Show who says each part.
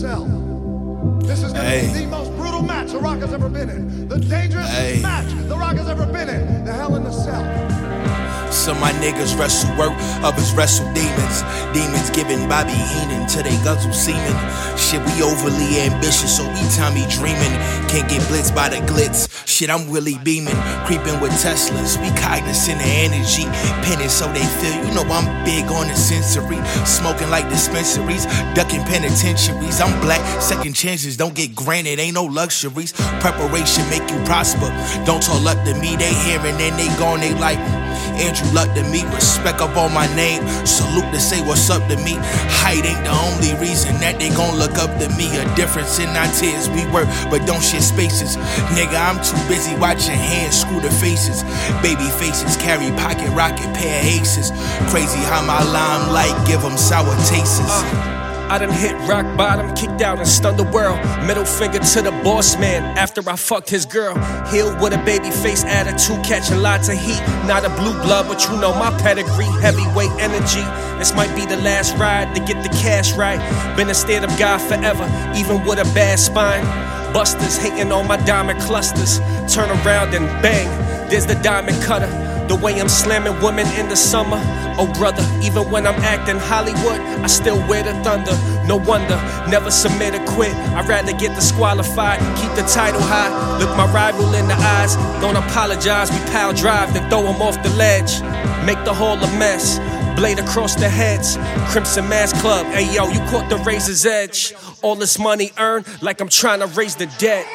Speaker 1: This is hey.
Speaker 2: the most brutal match the Rock has ever been in. The dangerous
Speaker 1: hey.
Speaker 2: match the Rock has ever been in.
Speaker 1: Some my niggas wrestle work, others wrestle demons. Demons giving Bobby Heenan to they guzzle semen. Shit, we overly ambitious, so we Tommy dreaming. Can't get blitzed by the glitz. Shit, I'm really beaming. Creeping with Teslas, we cognizant of energy. Penning so they feel, you know I'm big on the sensory. Smoking like dispensaries, ducking penitentiaries. I'm black, second chances don't get granted, ain't no luxuries. Preparation make you prosper. Don't talk luck to me, they hearing and they gone, they like. Andrew Luck to me, respect up on my name. Salute to say what's up to me. Height ain't the only reason that they gon' look up to me. A difference in our tears, we work, but don't share spaces. Nigga, I'm too busy watching hands screw the faces. Baby faces carry pocket rocket pair aces. Crazy how my limelight give them sour tastes.
Speaker 3: I done hit rock bottom, kicked out and stunned the world. Middle finger to the boss man after I fucked his girl. Healed with a baby face attitude, catching lots of heat. Not a blue blood, but you know my pedigree. Heavyweight energy. This might be the last ride to get the cash right. Been a stand up guy forever, even with a bad spine. Busters hating on my diamond clusters. Turn around and bang, there's the diamond cutter. The way I'm slamming women in the summer. Oh, brother, even when I'm acting Hollywood, I still wear the thunder. No wonder, never submit or quit. I'd rather get disqualified, keep the title high. Look my rival in the eyes. Don't apologize, we pile drive, then throw him off the ledge. Make the hall a mess. Blade across the heads. Crimson Mass Club. Hey yo, you caught the razor's edge. All this money earned, like I'm trying to raise the debt.